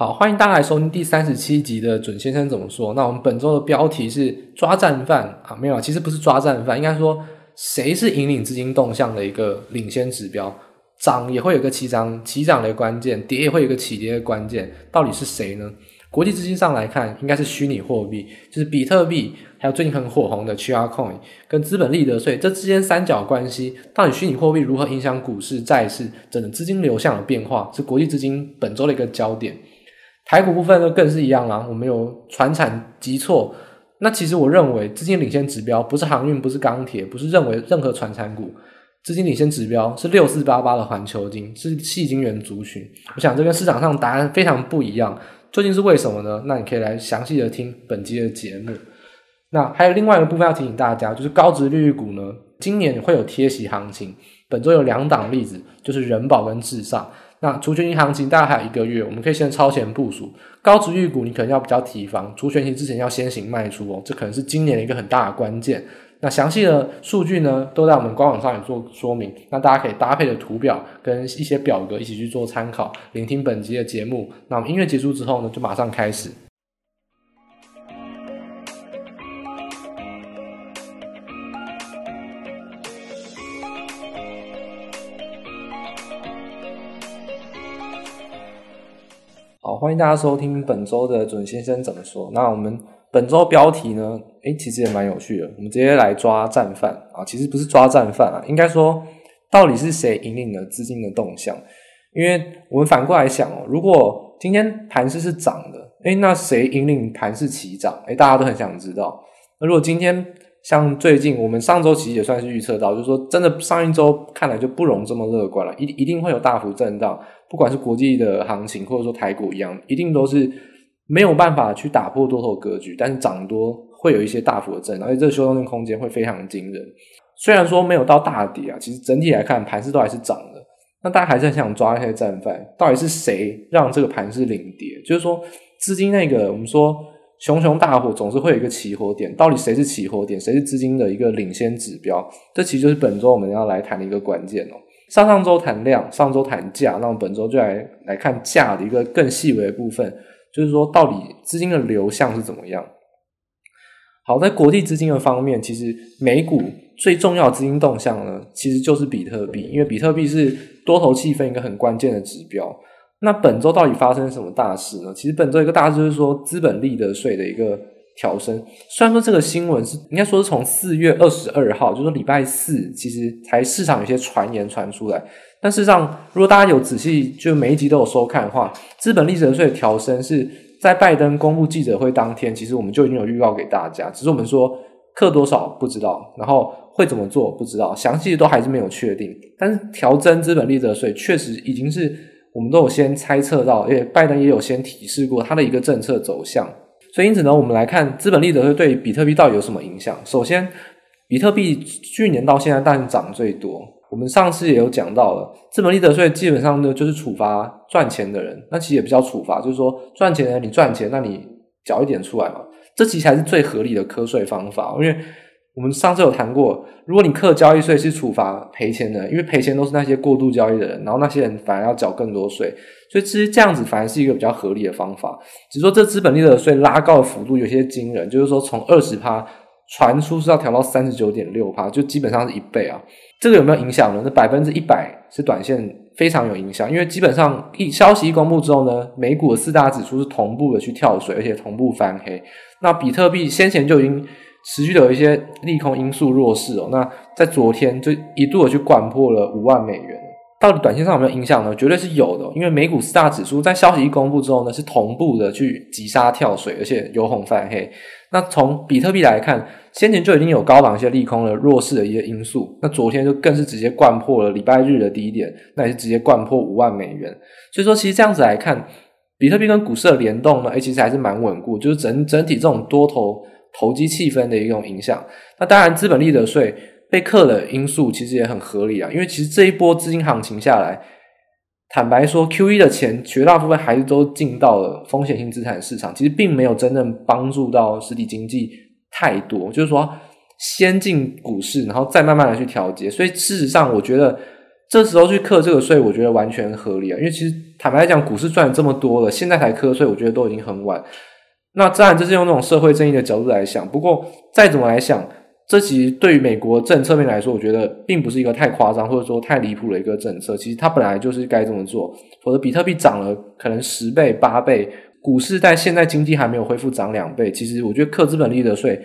好，欢迎大家来收听第三十七集的准先生怎么说。那我们本周的标题是抓战犯啊，没有，其实不是抓战犯，应该说谁是引领资金动向的一个领先指标？涨也会有个起涨，起涨的关键；跌也会有个起跌的关键。到底是谁呢？国际资金上来看，应该是虚拟货币，就是比特币，还有最近很火红的 XR Coin，跟资本利得税这之间三角关系，到底虚拟货币如何影响股市、债市，整个资金流向的变化，是国际资金本周的一个焦点。台股部分呢，更是一样啦，我们有船产急挫，那其实我认为资金领先指标不是航运，不是钢铁，不是认为任何传产股，资金领先指标是六四八八的环球金，是矽晶圆族群。我想这跟市场上答案非常不一样，究竟是为什么呢？那你可以来详细的听本期的节目。那还有另外一个部分要提醒大家，就是高值利率股呢，今年会有贴息行情。本周有两档例子，就是人保跟至上。那除权银行情大概还有一个月，我们可以先超前部署。高殖利率股你可能要比较提防，除权型之前要先行卖出哦，这可能是今年的一个很大的关键。那详细的数据呢，都在我们官网上有做说明，那大家可以搭配的图表跟一些表格一起去做参考，聆听本集的节目。那我们音乐结束之后呢，就马上开始。欢迎大家收听本周的准先生怎么说。那我们本周标题呢？诶，其实也蛮有趣的。我们直接来抓战犯啊，其实不是抓战犯啊，应该说到底是谁引领了资金的动向？因为我们反过来想哦，如果今天盘势是涨的，诶，那谁引领盘势起涨？诶，大家都很想知道。那如果今天像最近我们上周其实也算是预测到，就是说真的上一周看来就不容这么乐观了，一一定会有大幅震荡。不管是国际的行情，或者说台股一样，一定都是没有办法去打破多头格局，但是涨多会有一些大幅的震荡，而且这个修正的空间会非常惊人。虽然说没有到大跌啊，其实整体来看盘势都还是涨的。那大家还是很想抓一些战犯，到底是谁让这个盘势领跌？就是说资金那个我们说熊熊大火总是会有一个起火点，到底谁是起火点？谁是资金的一个领先指标？这其实就是本周我们要来谈的一个关键哦。上上周谈量，上周谈价，那我们本周就来来看价的一个更细微的部分，就是说到底资金的流向是怎么样。好，在国际资金的方面，其实美股最重要的资金动向呢，其实就是比特币，因为比特币是多头气氛一个很关键的指标。那本周到底发生什么大事呢？其实本周一个大事就是说资本利得税的一个。调升，虽然说这个新闻是应该说是从四月二十二号，就是说礼拜四，其实才市场有些传言传出来。但事实上，如果大家有仔细就每一集都有收看的话，资本利得税的调升是在拜登公布记者会当天，其实我们就已经有预告给大家，只是我们说课多少不知道，然后会怎么做不知道，详细的都还是没有确定。但是调增资本利得税确实已经是我们都有先猜测到，而且拜登也有先提示过他的一个政策走向。所以因此呢，我们来看资本利得税对比特币到底有什么影响？首先，比特币去年到现在当然涨最多。我们上次也有讲到了，资本利得税基本上呢就是处罚赚钱的人，那其实也不叫处罚，就是说赚钱的人你赚钱，那你缴一点出来嘛，这其实才是最合理的课税方法，因为。我们上次有谈过，如果你课交易税是处罚赔钱的，因为赔钱都是那些过度交易的人，然后那些人反而要缴更多税，所以其实这样子反而是一个比较合理的方法。只是说这资本利得税拉高的幅度有些惊人，就是说从二十趴传出是要调到三十九点六趴，就基本上是一倍啊。这个有没有影响呢？那百分之一百是短线非常有影响，因为基本上一消息一公布之后呢，美股的四大指数是同步的去跳水，而且同步翻黑。那比特币先前就已经。持续的有一些利空因素弱势哦，那在昨天就一度的去掼破了五万美元，到底短线上有没有影响呢？绝对是有的，因为美股四大指数在消息一公布之后呢，是同步的去急杀跳水，而且由红翻黑。那从比特币来看，先前就已经有高档一些利空的弱势的一些因素，那昨天就更是直接掼破了礼拜日的低点，那也是直接掼破五万美元。所以说，其实这样子来看，比特币跟股市的联动呢，诶，其实还是蛮稳固，就是整整体这种多头。投机气氛的一种影响，那当然资本利得税被克的因素其实也很合理啊，因为其实这一波资金行情下来，坦白说，QE 的钱绝大部分还是都进到了风险性资产市场，其实并没有真正帮助到实体经济太多，就是说先进股市，然后再慢慢的去调节，所以事实上我觉得这时候去克这个税，我觉得完全合理啊。因为其实坦白来讲，股市赚这么多了，现在才克税，我觉得都已经很晚。那当然这是用那种社会正义的角度来想。不过再怎么来想，这其实对于美国政策面来说，我觉得并不是一个太夸张或者说太离谱的一个政策。其实它本来就是该这么做。否则比特币涨了可能十倍、八倍，股市在现在经济还没有恢复涨两倍，其实我觉得克资本利得税。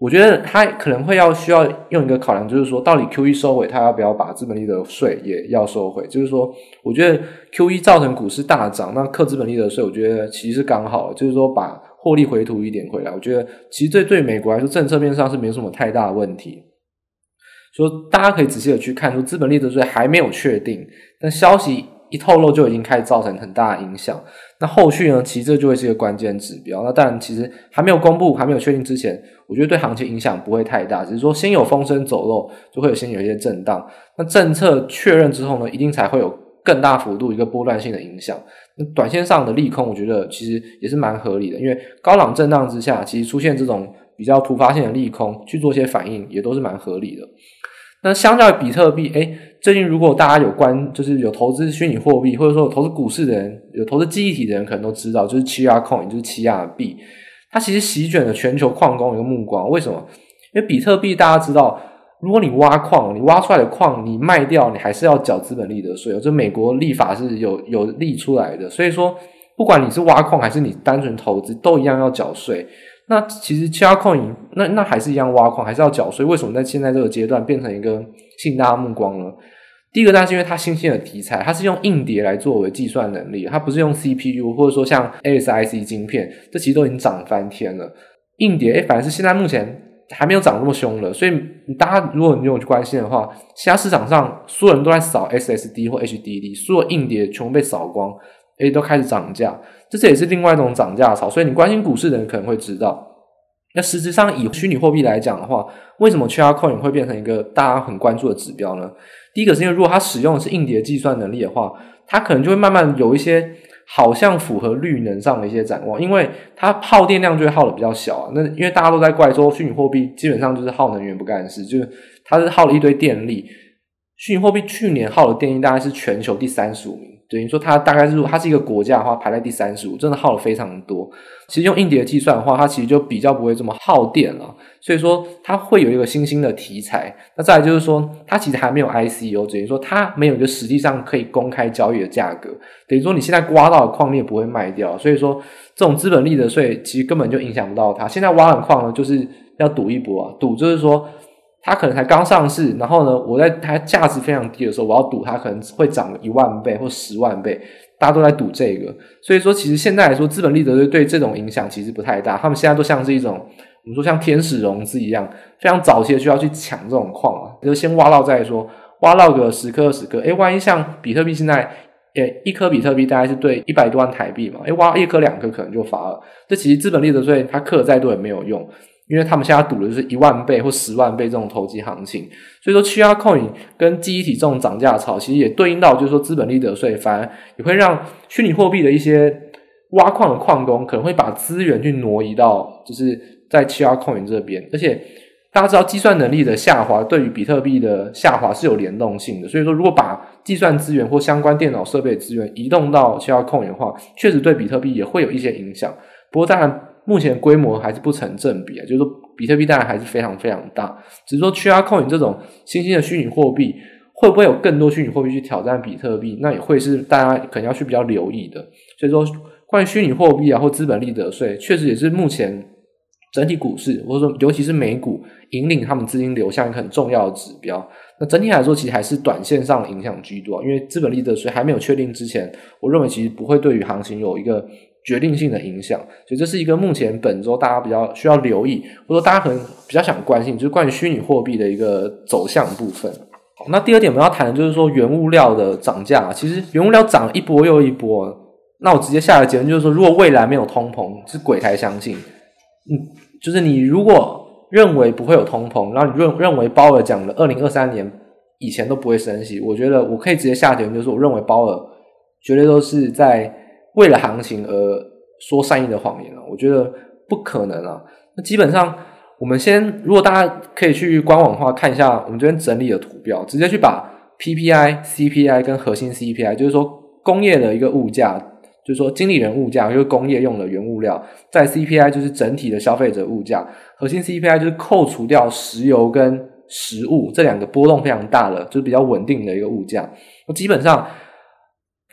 我觉得他可能会要需要用一个考量，就是说，到底 QE 收回，他要不要把资本利得税也要收回？就是说，我觉得 QE 造成股市大涨，那克资本利得税，我觉得其实是刚好，就是说把获利回吐一点回来。我觉得其实这对美国来说，政策面上是没什么太大的问题。说大家可以仔细的去看，说资本利得税还没有确定，但消息。一透露就已经开始造成很大的影响，那后续呢？其实这就会是一个关键指标。那当然，其实还没有公布、还没有确定之前，我觉得对行情影响不会太大，只是说先有风声走漏，就会有先有一些震荡。那政策确认之后呢，一定才会有更大幅度一个波段性的影响。那短线上的利空，我觉得其实也是蛮合理的，因为高档震荡之下，其实出现这种比较突发性的利空，去做一些反应，也都是蛮合理的。那相较于比特币，诶，最近如果大家有关，就是有投资虚拟货币，或者说有投资股市的人，有投资记忆体的人，可能都知道，就是 Chia Coin，就是奇亚币，它其实席卷了全球矿工一个目光。为什么？因为比特币大家知道，如果你挖矿，你挖出来的矿你卖掉，你还是要缴资本利得税。这美国立法是有有立出来的，所以说不管你是挖矿还是你单纯投资，都一样要缴税。那其实其他矿那那还是一样挖矿，还是要缴税。为什么在现在这个阶段变成一个吸引大家目光呢？第一个，当然是因为它新兴的题材，它是用硬碟来作为计算能力，它不是用 CPU 或者说像 ASIC 晶片，这其实都已经涨翻天了。硬碟诶，反而是现在目前还没有涨那么凶了。所以大家如果你有去关心的话，现在市场上所有人都在扫 SSD 或 HDD，所有硬碟全部被扫光，诶，都开始涨价。这这也是另外一种涨价潮，所以你关心股市的人可能会知道。那实质上以虚拟货币来讲的话，为什么 Chia Coin 会变成一个大家很关注的指标呢？第一个是因为如果它使用的是硬碟计算能力的话，它可能就会慢慢有一些好像符合绿能上的一些展望，因为它耗电量就会耗的比较小啊。那因为大家都在怪说虚拟货币基本上就是耗能源不干事，就是它是耗了一堆电力。虚拟货币去年耗的电力大概是全球第三十五名。等于说它大概是，它是一个国家的话，排在第三十五，真的耗了非常多。其实用硬碟计算的话，它其实就比较不会这么耗电了。所以说它会有一个新兴的题材。那再来就是说，它其实还没有 ICO，等于说它没有一个实际上可以公开交易的价格。等于说你现在挖到的矿你也不会卖掉。所以说这种资本利得税其实根本就影响不到它。现在挖的矿呢，就是要赌一波啊，赌就是说。它可能才刚上市，然后呢，我在它价值非常低的时候，我要赌它可能会涨一万倍或十万倍，大家都在赌这个。所以说，其实现在来说，资本利得税对这种影响其实不太大。他们现在都像是一种我们说像天使融资一样，非常早期的需要去抢这种矿啊，就先挖到再说，挖到个十颗二十颗，诶，万一像比特币现在，诶，一颗比特币大概是对一百多万台币嘛，诶，挖一颗两颗可能就发了。这其实资本利得税它课再多也没有用。因为他们现在赌的就是一万倍或十万倍这种投机行情，所以说 Chia Coin 跟记忆体这种涨价潮，其实也对应到就是说资本利得税，反而也会让虚拟货币的一些挖矿的矿工可能会把资源去挪移到就是在 Chia Coin 这边，而且大家知道计算能力的下滑对于比特币的下滑是有联动性的，所以说如果把计算资源或相关电脑设备资源移动到 Chia Coin 的话，确实对比特币也会有一些影响。不过当然。目前规模还是不成正比啊，就是说比特币当然还是非常非常大，只是说 Chia Coin 这种新兴的虚拟货币会不会有更多虚拟货币去挑战比特币，那也会是大家可能要去比较留意的。所以说，关于虚拟货币啊或资本利得税，确实也是目前整体股市或者说尤其是美股引领他们资金流向一个很重要的指标。那整体来说，其实还是短线上影响居多，因为资本利得税还没有确定之前，我认为其实不会对于行情有一个。决定性的影响，所以这是一个目前本周大家比较需要留意，或者说大家可能比较想关心，就是关于虚拟货币的一个走向部分。那第二点我们要谈的就是说原物料的涨价，其实原物料涨了一波又一波，那我直接下的结论就是说，如果未来没有通膨，是鬼才相信。嗯，就是你如果认为不会有通膨，然后你认认为鲍尔讲的二零二三年以前都不会升息，我觉得我可以直接下结论，就是我认为鲍尔绝对都是在。为了行情而说善意的谎言啊，我觉得不可能啊。那基本上，我们先如果大家可以去官网的话，看一下我们这边整理的图表，直接去把 PPI、CPI 跟核心 CPI，就是说工业的一个物价，就是说经理人物价，就是工业用的原物料，在 CPI 就是整体的消费者物价，核心 CPI 就是扣除掉石油跟食物这两个波动非常大的，就是比较稳定的一个物价。那基本上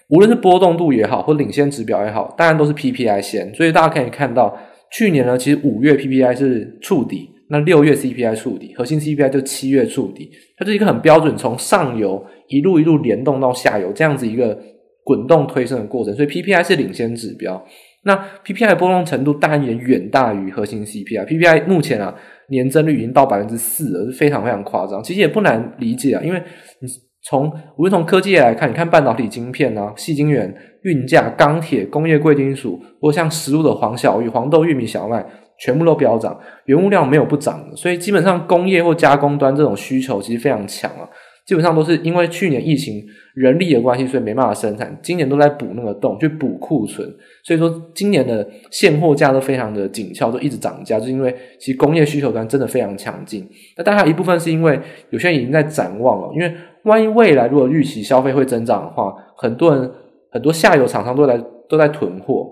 无论是波动度也好，或领先指标也好，当然都是 PPI 先。所以大家可以看到，去年呢，其实五月 PPI 是触底。那六月 CPI 触底，核心 CPI 就七月触底，它是一个很标准，从上游一路一路联动到下游这样子一个滚动推升的过程，所以 PPI 是领先指标。那 PPI 波动程度当然也远大于核心 CPI。PPI 目前啊年增率已经到百分之四了，是非常非常夸张。其实也不难理解啊，因为你从无论从科技业来看，你看半导体晶片啊、细晶圆、运价、钢铁、工业贵金属，或像食物的黄小玉、黄豆、玉米、小麦。全部都飙涨，原物料没有不涨的，所以基本上工业或加工端这种需求其实非常强啊。基本上都是因为去年疫情人力的关系，所以没办法生产，今年都在补那个洞，去补库存。所以说今年的现货价都非常的紧俏，都一直涨价，就是因为其实工业需求端真的非常强劲。那当然一部分是因为有些人已经在展望了，因为万一未来如果预期消费会增长的话，很多人很多下游厂商都在都在囤货。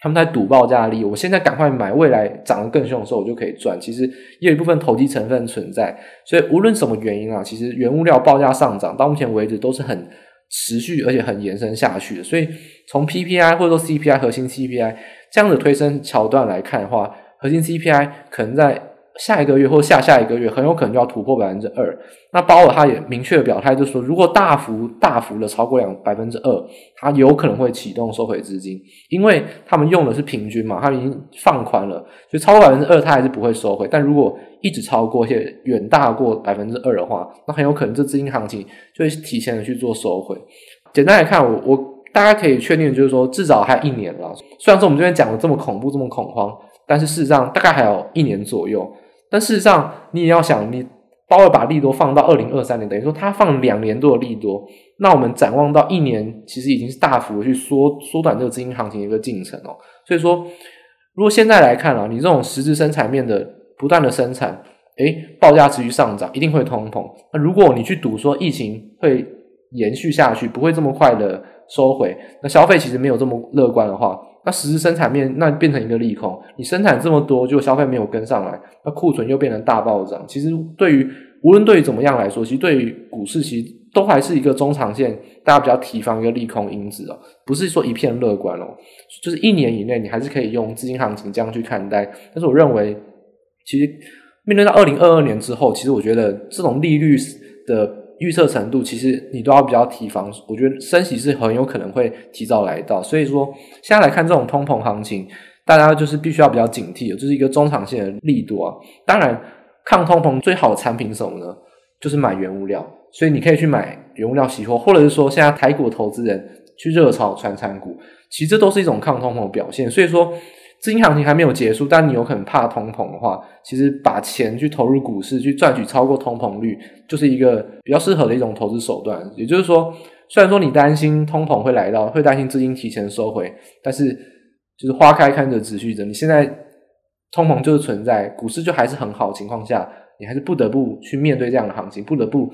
他们在赌报价力，我现在赶快买，未来涨得更凶的时候，我就可以赚。其实也有一部分投机成分存在，所以无论什么原因啊，其实原物料报价上涨到目前为止都是很持续而且很延伸下去的。所以从 PPI 或者说 CPI 核心 CPI 这样的推升桥段来看的话，核心 CPI 可能在。下一个月或下下一个月很有可能就要突破百分之二。那鲍尔他也明确表态，就是说，如果大幅大幅的超过两百分之二，他有可能会启动收回资金，因为他们用的是平均嘛，他已经放宽了，所以超过百分之二，他还是不会收回。但如果一直超过，且远大过百分之二的话，那很有可能这资金行情就会提前的去做收回。简单来看，我我大家可以确定，就是说至少还有一年了。虽然说我们这边讲的这么恐怖，这么恐慌，但是事实上大概还有一年左右。但事实上，你也要想，你包尔把利多放到二零二三年，等于说他放两年多的利多，那我们展望到一年，其实已经是大幅的去缩缩短这个资金行情的一个进程哦。所以说，如果现在来看啊，你这种实质生产面的不断的生产，诶，报价持续上涨，一定会通膨。那如果你去赌说疫情会延续下去，不会这么快的收回，那消费其实没有这么乐观的话。那实质生产面那变成一个利空，你生产这么多，就消费没有跟上来，那库存又变成大暴涨。其实对于无论对于怎么样来说，其实对于股市其实都还是一个中长线大家比较提防一个利空因子哦，不是说一片乐观哦，就是一年以内你还是可以用资金行情这样去看待。但是我认为，其实面对到二零二二年之后，其实我觉得这种利率的。预测程度其实你都要比较提防，我觉得升息是很有可能会提早来到，所以说现在来看这种通膨行情，大家就是必须要比较警惕的，这、是一个中长线的力度啊。当然，抗通膨最好的产品是什么呢？就是买原物料，所以你可以去买原物料期货，或者是说现在台股投资人去热炒传产股，其实这都是一种抗通膨的表现。所以说。资金行情还没有结束，但你有可能怕通膨的话，其实把钱去投入股市，去赚取超过通膨率，就是一个比较适合的一种投资手段。也就是说，虽然说你担心通膨会来到，会担心资金提前收回，但是就是花开看着持续着。你现在通膨就是存在，股市就还是很好的情况下，你还是不得不去面对这样的行情，不得不。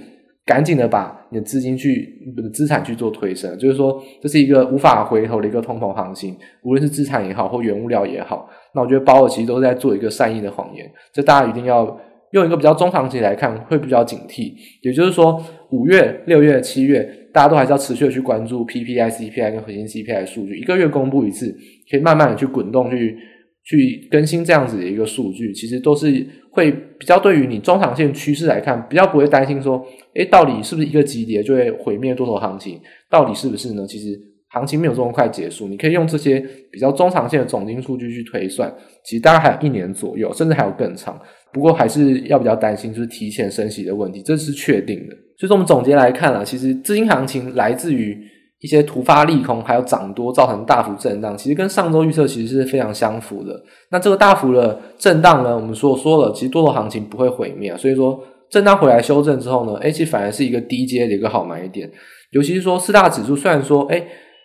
赶紧的把你的资金去，资产去做推升，就是说这是一个无法回头的一个通膨行情，无论是资产也好，或原物料也好。那我觉得鲍尔其实都是在做一个善意的谎言，这大家一定要用一个比较中长期来看，会比较警惕。也就是说，五月、六月、七月，大家都还是要持续的去关注 PPI、CPI 跟核心 CPI 数据，一个月公布一次，可以慢慢的去滚动去。去更新这样子的一个数据，其实都是会比较对于你中长线趋势来看，比较不会担心说，诶，到底是不是一个急跌就会毁灭多头行情？到底是不是呢？其实行情没有这么快结束，你可以用这些比较中长线的总金数据去推算，其实大概还有一年左右，甚至还有更长。不过还是要比较担心，就是提前升息的问题，这是确定的。所以说我们总结来看啊，其实资金行情来自于。一些突发利空，还有涨多造成大幅震荡，其实跟上周预测其实是非常相符的。那这个大幅的震荡呢，我们说说了，其实多头行情不会毁灭，所以说震荡回来修正之后呢，哎，其实反而是一个低阶的一个好买点。尤其是说四大指数虽然说哎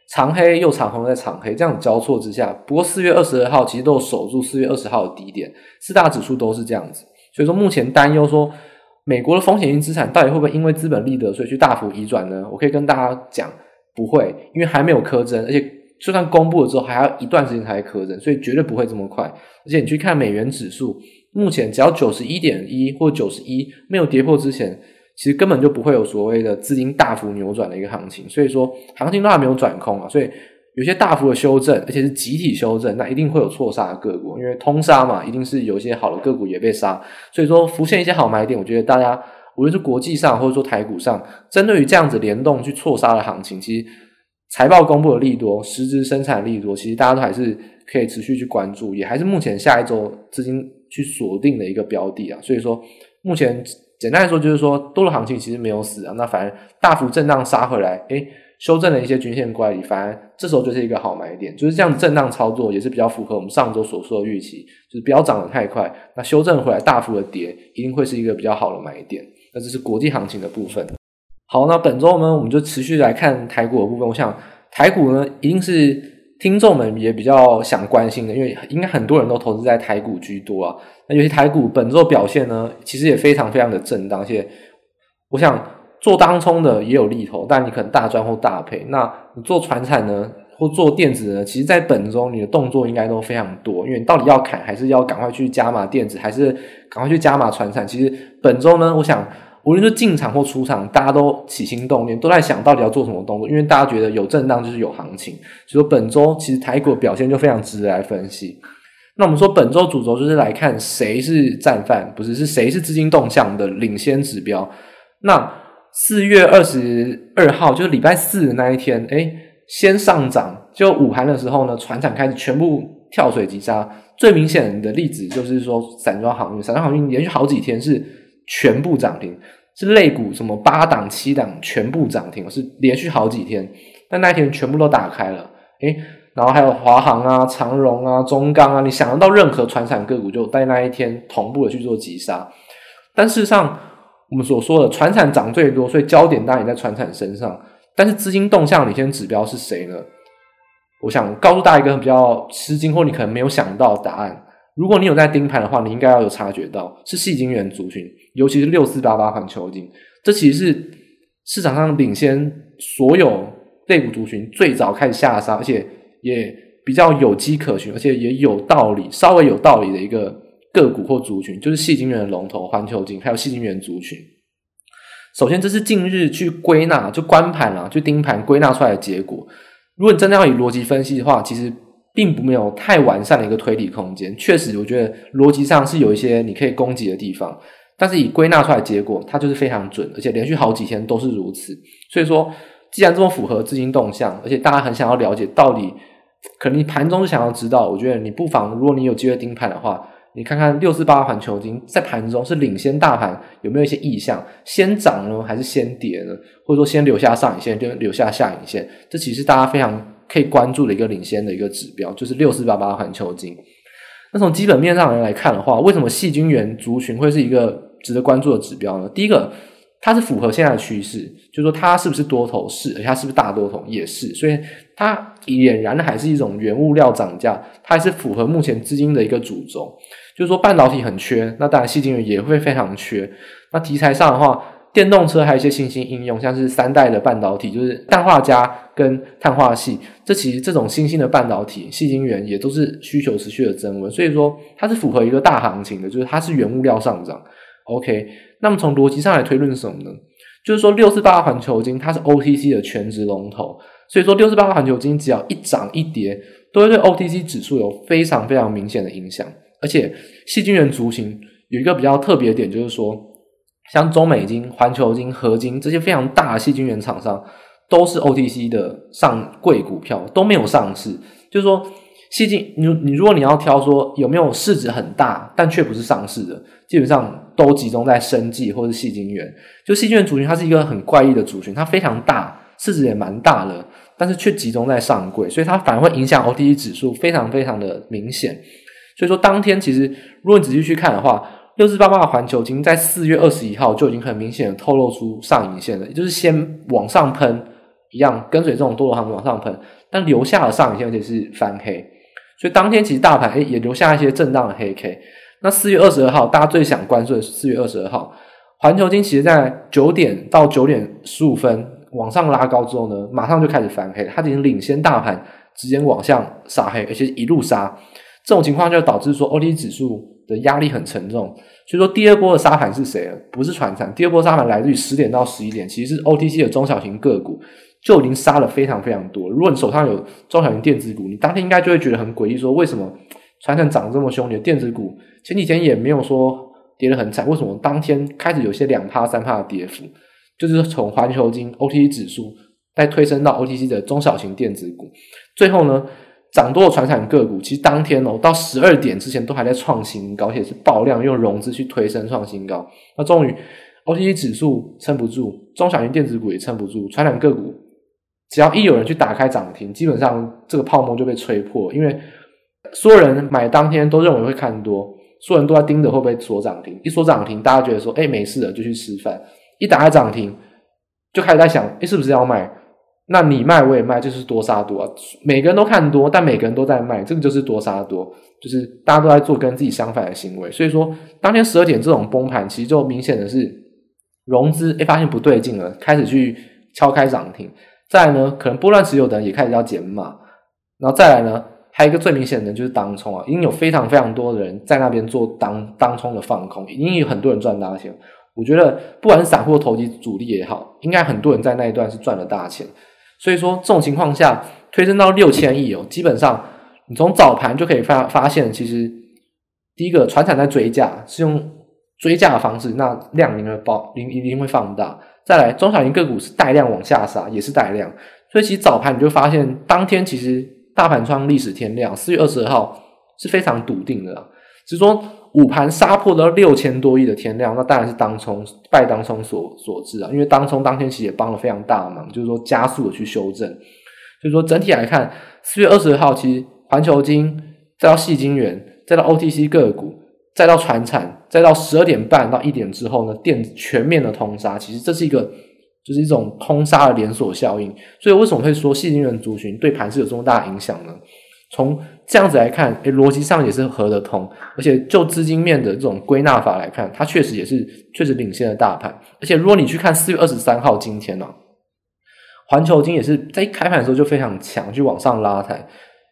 长黑又长红再长黑这样交错之下，不过四月二十二号其实都有守住四月二十号的低点，四大指数都是这样子。所以说目前担忧说美国的风险性资产到底会不会因为资本利得所以去大幅移转呢？我可以跟大家讲，不会，因为还没有课征，而且就算公布了之后，还要一段时间才课征，所以绝对不会这么快。而且你去看美元指数，目前只要九十一点一或九十一没有跌破之前，其实根本就不会有所谓的资金大幅扭转的一个行情。所以说，行情都还没有转空啊，所以。有些大幅的修正，而且是集体修正，那一定会有错杀的个股，因为通杀嘛，一定是有一些好的个股也被杀。所以说，浮现一些好买点，我觉得大家无论是国际上或者说台股上，针对于这样子联动去错杀的行情，其实财报公布的利多，实质生产利多，其实大家都还是可以持续去关注，也还是目前下一周资金去锁定的一个标的啊。所以说，目前简单来说就是说，多头行情其实没有死啊，那反而大幅震荡杀回来，诶修正了一些均线乖离，反而这时候就是一个好买点，就是这样震荡操作也是比较符合我们上周所说的预期，就是不要涨得太快，那修正回来大幅的跌，一定会是一个比较好的买点。那这是国际行情的部分。好，那本周呢，我们就持续来看台股的部分。我想台股呢，一定是听众们也比较想关心的，因为应该很多人都投资在台股居多啊。那尤其台股本周表现呢，其实也非常非常的震荡，而且我想。做当冲的也有利头，但你可能大赚或大赔。那你做传产呢，或做电子呢？其实，在本周你的动作应该都非常多，因为你到底要砍，还是要赶快去加码电子，还是赶快去加码传产？其实本周呢，我想无论是进场或出场，大家都起心动念，都在想到底要做什么动作，因为大家觉得有震荡就是有行情。所以说，本周其实台股表现就非常值得来分析。那我们说本周主轴就是来看谁是战犯，不是，是谁是资金动向的领先指标。那四月二十二号，就是礼拜四的那一天，诶，先上涨，就午盘的时候呢，船产开始全部跳水急杀。最明显的例子就是说，散装航运，散装航运连续好几天是全部涨停，是类股什么八档七档全部涨停，是连续好几天。但那一天全部都打开了，诶，然后还有华航啊、长荣啊、中钢啊，你想得到任何船产个股，就在那一天同步的去做急杀。但事实上，我们所说的船产涨最多，所以焦点当然也在船产身上。但是资金动向领先指标是谁呢？我想告诉大家一个比较吃惊或你可能没有想到的答案。如果你有在盯盘的话，你应该要有察觉到是矽晶圆族群，尤其是六四八八环球金。这其实是市场上领先所有类股族群最早开始下杀，而且也比较有迹可循，而且也有道理，稍微有道理的一个。个股或族群，就是矽晶圆的龙头环球金，还有矽晶圆族群。首先，这是近日去归纳、就观盘啊，去盯盘归纳出来的结果。如果你真的要以逻辑分析的话，其实并不没有太完善的一个推理空间。确实，我觉得逻辑上是有一些你可以攻击的地方，但是以归纳出来的结果，它就是非常准，而且连续好几天都是如此。所以说，既然这么符合资金动向，而且大家很想要了解到底，可能你盘中是想要知道，我觉得你不妨，如果你有机会盯盘的话。你看看六四八环球金在盘中是领先大盘，有没有一些意向？先涨呢，还是先跌呢？或者说先留下上影线，就留下下影线？这其实大家非常可以关注的一个领先的一个指标，就是六四八八环球金。那从基本面上来看的话，为什么细菌源族群会是一个值得关注的指标呢？第一个，它是符合现在的趋势，就是说它是不是多头？是，而且它是不是大多头？也是，所以它俨然还是一种原物料涨价，它还是符合目前资金的一个主轴。就是说半导体很缺，那当然细晶圆也会非常缺。那题材上的话，电动车还有一些新兴应用，像是三代的半导体，就是氮化镓跟碳化矽。这其实这种新兴的半导体，细晶圆也都是需求持续的增温，所以说它是符合一个大行情的，就是它是原物料上涨。OK，那么从逻辑上来推论什么呢？就是说六四八环球金它是 OTC 的全值龙头，所以说六四八环球金只要一涨一跌，都会对 OTC 指数有非常非常明显的影响。而且，细菌源族群有一个比较特别的点，就是说，像中美金、环球金、合金这些非常大的细菌源厂商，都是 OTC 的上柜股票，都没有上市。就是说，矽晶，你你如果你要挑说有没有市值很大，但却不是上市的，基本上都集中在生技或是细晶圆。就细晶圆族群，它是一个很怪异的族群，它非常大，市值也蛮大的，但是却集中在上柜，所以它反而会影响 OTC 指数，非常非常的明显。所以说，当天其实如果你仔细去看的话，六四八八的环球金在四月二十一号就已经很明显的透露出上影线了，也就是先往上喷一样，跟随这种多头行情往上喷，但留下了上影线，而且是翻黑。所以当天其实大盘诶也留下一些震荡的黑 K。那四月二十二号，大家最想关注的是四月二十二号，环球金其实在九点到九点十五分往上拉高之后呢，马上就开始翻黑，它已经领先大盘直接往下杀黑，而且一路杀。这种情况就导致说 OTC 指数的压力很沉重。所以说第二波的杀盘是谁？不是传产，第二波杀盘来自于十点到十一点，其实是 OTC 的中小型个股就已经杀了非常非常多。如果你手上有中小型电子股，你当天应该就会觉得很诡异，说为什么传产涨这么凶？你的电子股前几天也没有说。跌得很惨，为什么当天开始有些两趴三趴的跌幅？就是从环球金 OTC 指数再推升到 OTC 的中小型电子股，最后呢，涨多的传产个股，其实当天哦到十二点之前都还在创新高，而且是爆量用融资去推升创新高。那终于 OTC 指数撑不住，中小型电子股也撑不住，传产个股只要一有人去打开涨停，基本上这个泡沫就被吹破，因为所有人买当天都认为会看多。所有人都在盯着会不会锁涨停，一锁涨停，大家觉得说，哎、欸，没事了，就去吃饭。一打开涨停，就开始在想，哎、是不是要卖？那你卖我也卖，就是多杀多啊。每个人都看多，但每个人都在卖，这个就是多杀多，就是大家都在做跟自己相反的行为。所以说，当天十二点这种崩盘，其实就明显的是融资，哎、欸，发现不对劲了，开始去敲开涨停。再呢，可能波段持有的人也开始要减码，然后再来呢。还有一个最明显的，就是当冲啊，已经有非常非常多的人在那边做当当冲的放空，已经有很多人赚大钱。我觉得不管是散户投机主力也好，应该很多人在那一段是赚了大钱。所以说这种情况下推升到六千亿哦，基本上你从早盘就可以发发现，其实第一个船产在追价，是用追价的方式，那量一定会爆，一一定会放大。再来中小型个股是带量往下杀，也是带量，所以其实早盘你就发现当天其实。大盘创历史天量，四月二十二号是非常笃定的。只是说午盘杀破了六千多亿的天量，那当然是当冲拜当冲所所致啊。因为当冲当天其实也帮了非常大的忙，就是说加速的去修正。所以说整体来看，四月二十二号其实环球金再到细金元，再到 OTC 个股，再到传产，再到十二点半到一点之后呢，电全面的通杀，其实这是一个。就是一种通杀的连锁效应，所以为什么会说矽晶圆族群对盘是有这么大的影响呢？从这样子来看，诶，逻辑上也是合得通，而且就资金面的这种归纳法来看，它确实也是确实领先了大盘。而且如果你去看四月二十三号今天呢、啊，环球金也是在一开盘的时候就非常强，去往上拉抬，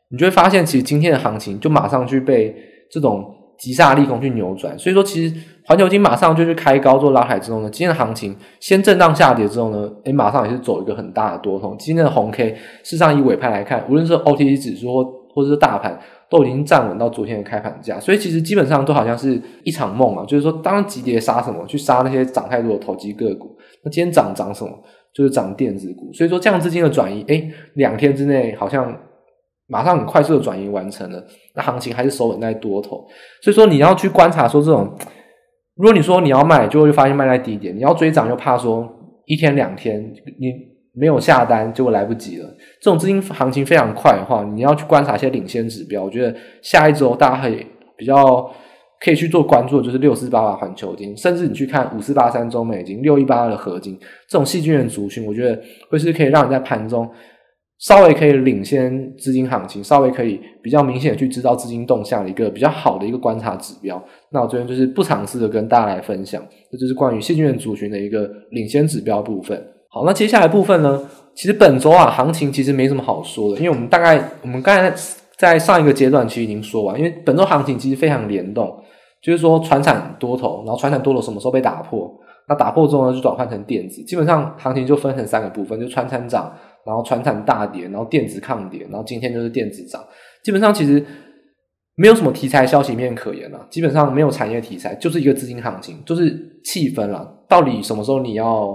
你就会发现其实今天的行情就马上去被这种急杀利空去扭转，所以说其实。环球金马上就去开高做拉抬之后呢，今天的行情先震荡下跌之后呢，诶，马上也是走一个很大的多头。今天的红 K，事实上以尾盘来看，无论是 OTC 指数或或者是大盘，都已经站稳到昨天的开盘价。所以其实基本上都好像是一场梦啊，就是说当急跌杀什么，去杀那些涨太多的投机个股。那今天涨涨什么，就是涨电子股。所以说这样资金的转移，诶，两天之内好像马上很快速的转移完成了，那行情还是守稳在多头。所以说你要去观察说这种。如果你说你要卖，就会发现卖在低点；你要追涨，又怕说一天两天你没有下单，就会来不及了。这种资金行情非常快的话，你要去观察一些领先指标。我觉得下一周大家可以比较可以去做关注的，就是六四八八环球金，甚至你去看五四八三中美金、六一八二的合金，这种细菌的族群，我觉得会是可以让你在盘中。稍微可以领先资金行情，稍微可以比较明显去知道资金动向的一个比较好的一个观察指标。那我这边就是不尝试的跟大家来分享，这就是关于矽晶圆族群的一个领先指标部分。好，那接下来部分呢，其实本周啊行情其实没什么好说的，因为我们大概我们刚才在上一个阶段其实已经说完，因为本周行情其实非常联动，就是说传产多头，然后传产多头什么时候被打破？那打破之后呢，就转换成电子，基本上行情就分成三个部分，就传产涨。然后传产大跌，然后电子抗跌，然后今天就是电子涨。基本上其实没有什么题材消息面可言了，基本上没有产业题材，就是一个资金行情，就是气氛了。到底什么时候你要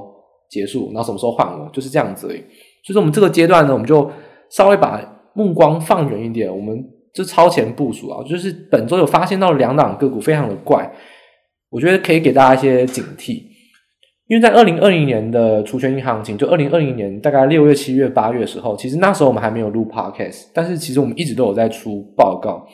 结束，然后什么时候换我，就是这样子而已。所以说我们这个阶段呢，我们就稍微把目光放远一点，我们就超前部署啊。就是本周有发现到两档个股非常的怪，我觉得可以给大家一些警惕。因为在二零二零年的除权行情，就二零二零年大概六月、七月、八月的时候，其实那时候我们还没有录 podcast，但是其实我们一直都有在出报告。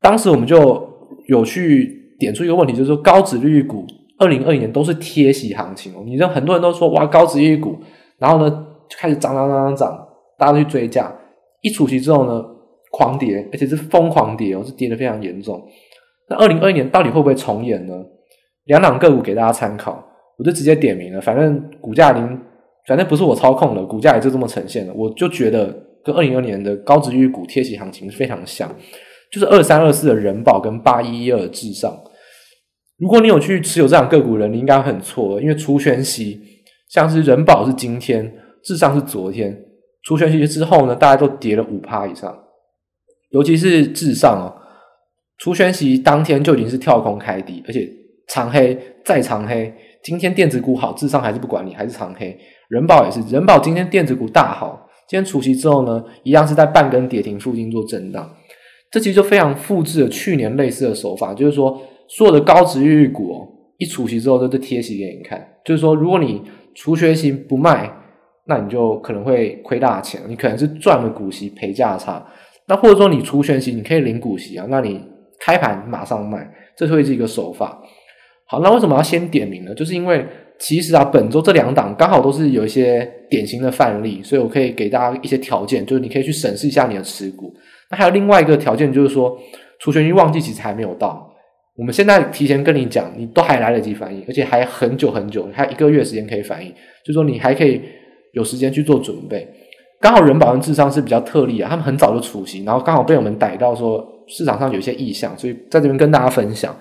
当时我们就有去点出一个问题，就是说高值利率股二零二零年都是贴息行情哦。你知道很多人都说哇高值利率股，然后呢就开始涨涨涨涨涨，大家都去追价，一除息之后呢狂跌，而且是疯狂跌哦，是跌得非常严重。那二零二一年到底会不会重演呢？两档个股给大家参考。我就直接点名了，反正股价已经，反正不是我操控的，股价也就这么呈现了。我就觉得跟二零二年的高值预股贴息行情非常像，就是二三二四的人保跟八一一二至上。如果你有去持有这档个股的人，你应该很错，因为除权息，像是人保是今天，至上是昨天，除权息之后呢，大家都跌了五趴以上，尤其是至上哦，除权息当天就已经是跳空开低，而且长黑再长黑。今天电子股好，智商还是不管你，还是长黑。人保也是，人保今天电子股大好，今天除息之后呢，一样是在半根跌停附近做震荡。这其实就非常复制了去年类似的手法，就是说所有的高殖利率股，一除息之后都是贴息给你看，就是说如果你除权息不卖，那你就可能会亏大钱，你可能是赚了股息赔价差。那或者说你除权息，你可以领股息啊，那你开盘马上卖，这会是一个手法。好，那为什么要先点名呢？就是因为其实啊，本周这两档刚好都是有一些典型的范例，所以我可以给大家一些条件，就是你可以去审视一下你的持股。那还有另外一个条件，就是说除权息旺季其实还没有到，我们现在提前跟你讲，你都还来得及反应，而且还很久很久，还有一个月时间可以反应，就是说你还可以有时间去做准备。刚好人保跟智商是比较特例啊，他们很早就除息，然后刚好被我们逮到说市场上有一些意向，所以在这边跟大家分享。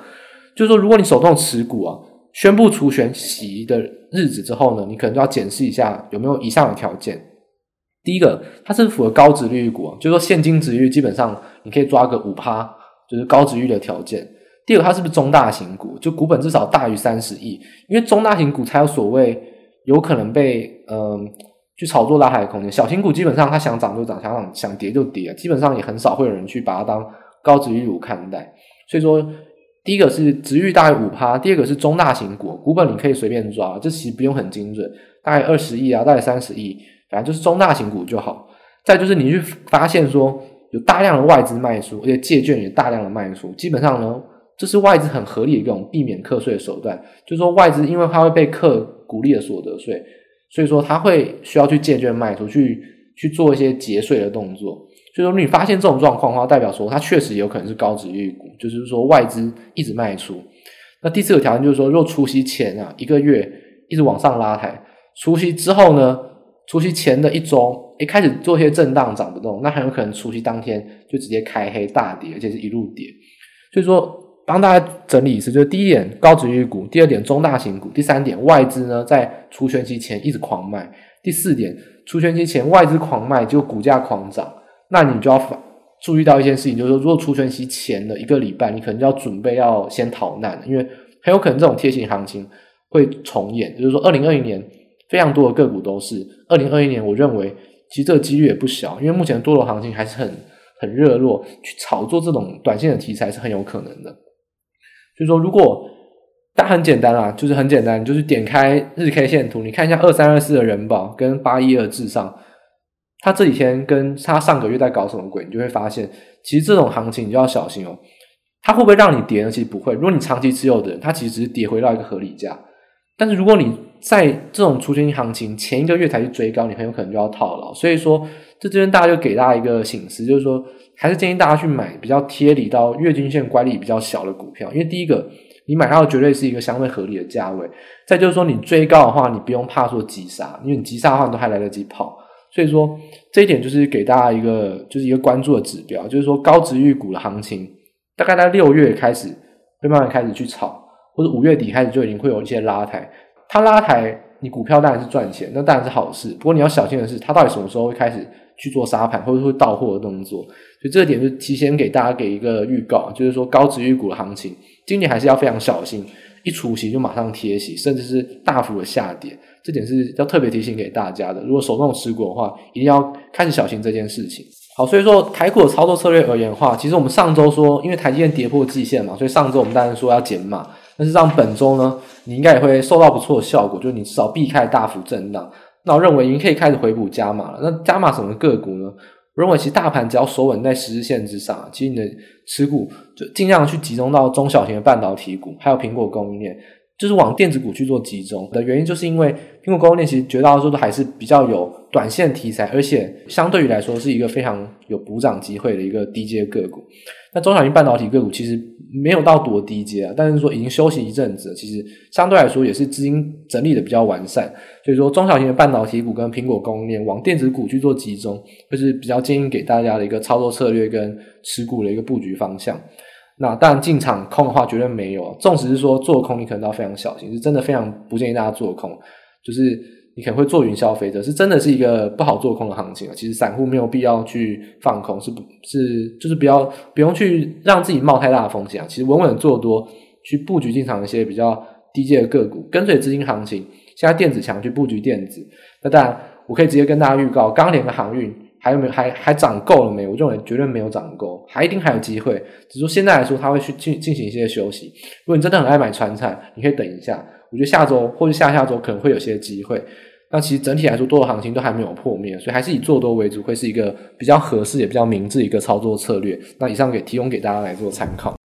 就是说，如果你手动持股啊，宣布除权息的日子之后呢，你可能就要检视一下有没有以上的条件。第一个，它是符合高值率股，就是说现金值率基本上你可以抓个五趴，就是高值率的条件。第二个，它是不是中大型股，就股本至少大于三十亿，因为中大型股才有所谓有可能被嗯、去炒作拉抬的空间。小型股基本上它想涨就涨，想涨想跌就跌，基本上也很少会有人去把它当高值率股看待。所以说。第一个是值域大概五趴，第二个是中大型股，股本你可以随便抓，这其实不用很精准，大概二十亿啊，大概三十亿，反正就是中大型股就好。再就是你去发现说有大量的外资卖出，而且借券也大量的卖出，基本上呢，这是外资很合理的一种避免课税的手段，就是说外资因为它会被课股利的所得税，所以说它会需要去借券卖出去去做一些节税的动作。所以说，你发现这种状况的话，代表说它确实有可能是高值预股，就是说外资一直卖出。那第四个条件就是说，若除夕前啊一个月一直往上拉抬，除夕之后呢，除夕前的一周，一开始做些震荡涨不动，那很有可能除夕当天就直接开黑大跌，而且是一路跌。所以说，帮大家整理一次，就是第一点高值预股，第二点中大型股，第三点外资呢在除权息前一直狂卖，第四点除权息前外资狂卖，就股价狂涨。那你就要注意到一件事情，就是说，如果除权息前的一个礼拜，你可能就要准备要先逃难，因为很有可能这种贴型行情会重演。就是说，二零二一年非常多的个股都是，二零二一年我认为其实这个几率也不小，因为目前多头行情还是很很热络，去炒作这种短线的题材是很有可能的。所以说，如果大家很简单啊，就是很简单，就是点开日 K 线图，你看一下二三二四的人保跟八一二至上。他这几天跟他上个月在搞什么鬼，你就会发现，其实这种行情你就要小心哦。它会不会让你跌呢？其实不会。如果你长期持有的人，它其实只是跌回到一个合理价。但是如果你在这种除权息行情前一个月才去追高，你很有可能就要套牢。所以说，这这边大家就给大家一个醒思，就是说，还是建议大家去买比较贴离到月均线乖离比较小的股票。因为第一个，你买到绝对是一个相对合理的价位。再就是说，你追高的话，你不用怕说急杀，因为你急杀的话，你都还来得及跑。所以说，这一点就是给大家一个就是一个关注的指标，就是说高值预股的行情，大概在六月开始会慢慢开始去炒，或者五月底开始就已经会有一些拉抬。它拉抬，你股票当然是赚钱，那当然是好事。不过你要小心的是，它到底什么时候会开始去做杀盘，或者会到货的动作。所以这点就提前给大家给一个预告，就是说高值预股的行情，今年还是要非常小心。一除息就马上贴息，甚至是大幅的下跌，这点是要特别提醒给大家的。如果手动持股的话，一定要开始小心这件事情。好，所以说台股的操作策略而言的话，其实我们上周说，因为台积电跌破季线嘛，所以上周我们当然说要减码。但是让本周呢，你应该也会受到不错的效果，就是你至少避开大幅震荡。那我认为已经可以开始回补加码了。那加码什么个股呢？我认为其实大盘只要守稳在十日线之上，其实你的持股就尽量去集中到中小型的半导体股，还有苹果供应链，就是往电子股去做集中的原因，就是因为苹果供应链其实绝大多数都还是比较有短线题材，而且相对于来说是一个非常有补涨机会的一个低阶个股。那中小型半导体个股其实没有到多低阶啊，但是说已经休息一阵子，其实相对来说也是资金整理的比较完善。所以说中小型的半导体股跟苹果供应链往电子股去做集中，就是比较建议给大家的一个操作策略跟持股的一个布局方向。那当然进场空的话绝对没有，纵使是说做空，你可能都要非常小心，是真的非常不建议大家做空，就是你可能会做云消费者，是真的是一个不好做空的行情啊。其实散户没有必要去放空，是不，是就是不要不用去让自己冒太大的风险啊。其实稳稳做多，去布局进场一些比较低阶的个股，跟随资金行情。现在电子强去布局电子，那当然我可以直接跟大家预告，刚连的航运。还有没有？还还涨够了没有？我认为绝对没有涨够，还一定还有机会。只是说现在来说，它会去进进行一些休息。如果你真的很爱买传产，你可以等一下。我觉得下周或者下下周可能会有些机会。那其实整体来说，多头行情都还没有破灭，所以还是以做多为主，会是一个比较合适也比较明智一个操作策略。那以上给提供给大家来做参考。